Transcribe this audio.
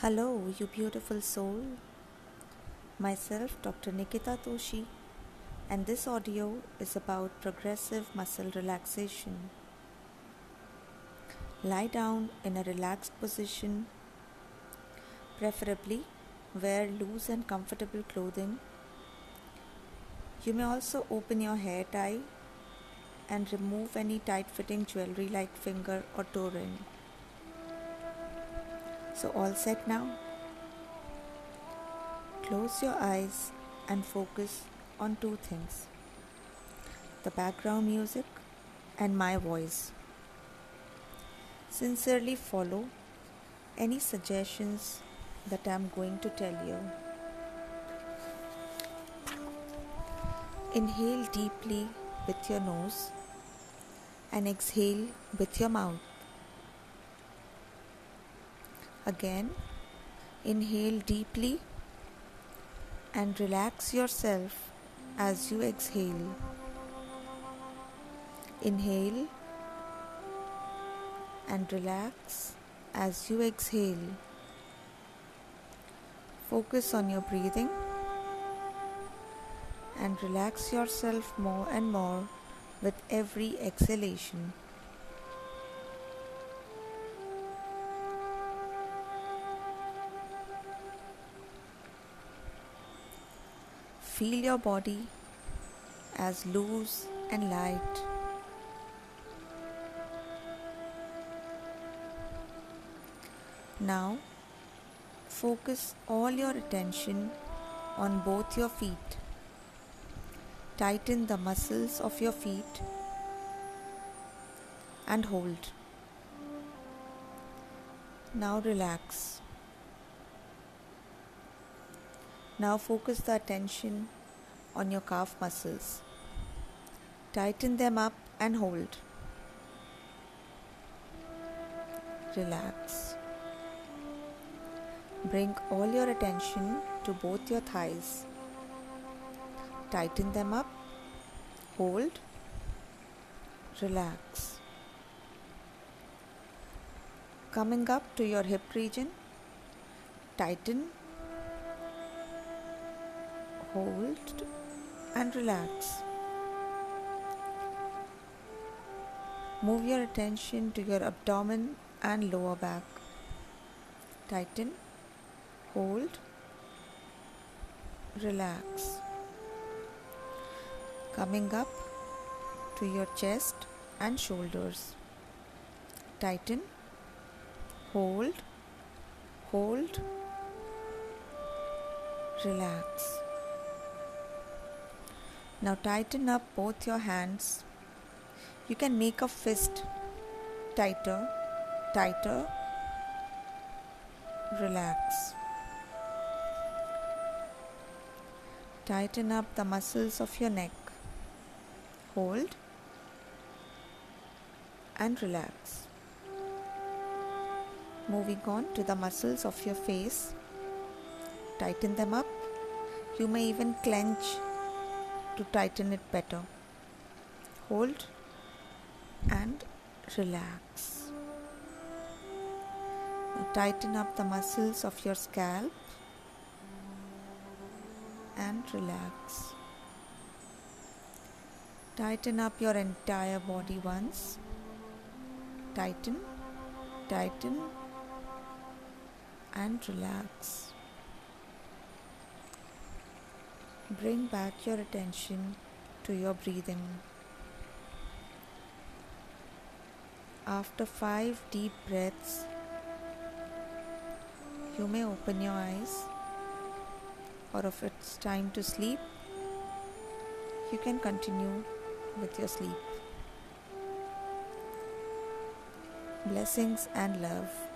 Hello, you beautiful soul. Myself, Dr. Nikita Toshi, and this audio is about progressive muscle relaxation. Lie down in a relaxed position, preferably wear loose and comfortable clothing. You may also open your hair tie and remove any tight fitting jewelry like finger or toe ring. So, all set now? Close your eyes and focus on two things the background music and my voice. Sincerely follow any suggestions that I'm going to tell you. Inhale deeply with your nose and exhale with your mouth. Again, inhale deeply and relax yourself as you exhale. Inhale and relax as you exhale. Focus on your breathing and relax yourself more and more with every exhalation. Feel your body as loose and light. Now, focus all your attention on both your feet. Tighten the muscles of your feet and hold. Now, relax. Now focus the attention on your calf muscles. Tighten them up and hold. Relax. Bring all your attention to both your thighs. Tighten them up. Hold. Relax. Coming up to your hip region. Tighten hold and relax. Move your attention to your abdomen and lower back. Tighten, hold, relax. Coming up to your chest and shoulders. Tighten, hold, hold, relax. Now tighten up both your hands. You can make a fist tighter, tighter. Relax. Tighten up the muscles of your neck. Hold and relax. Moving on to the muscles of your face. Tighten them up. You may even clench to tighten it better. Hold and relax. Now tighten up the muscles of your scalp and relax. Tighten up your entire body once. Tighten, tighten, and relax. Bring back your attention to your breathing. After five deep breaths, you may open your eyes, or if it's time to sleep, you can continue with your sleep. Blessings and love.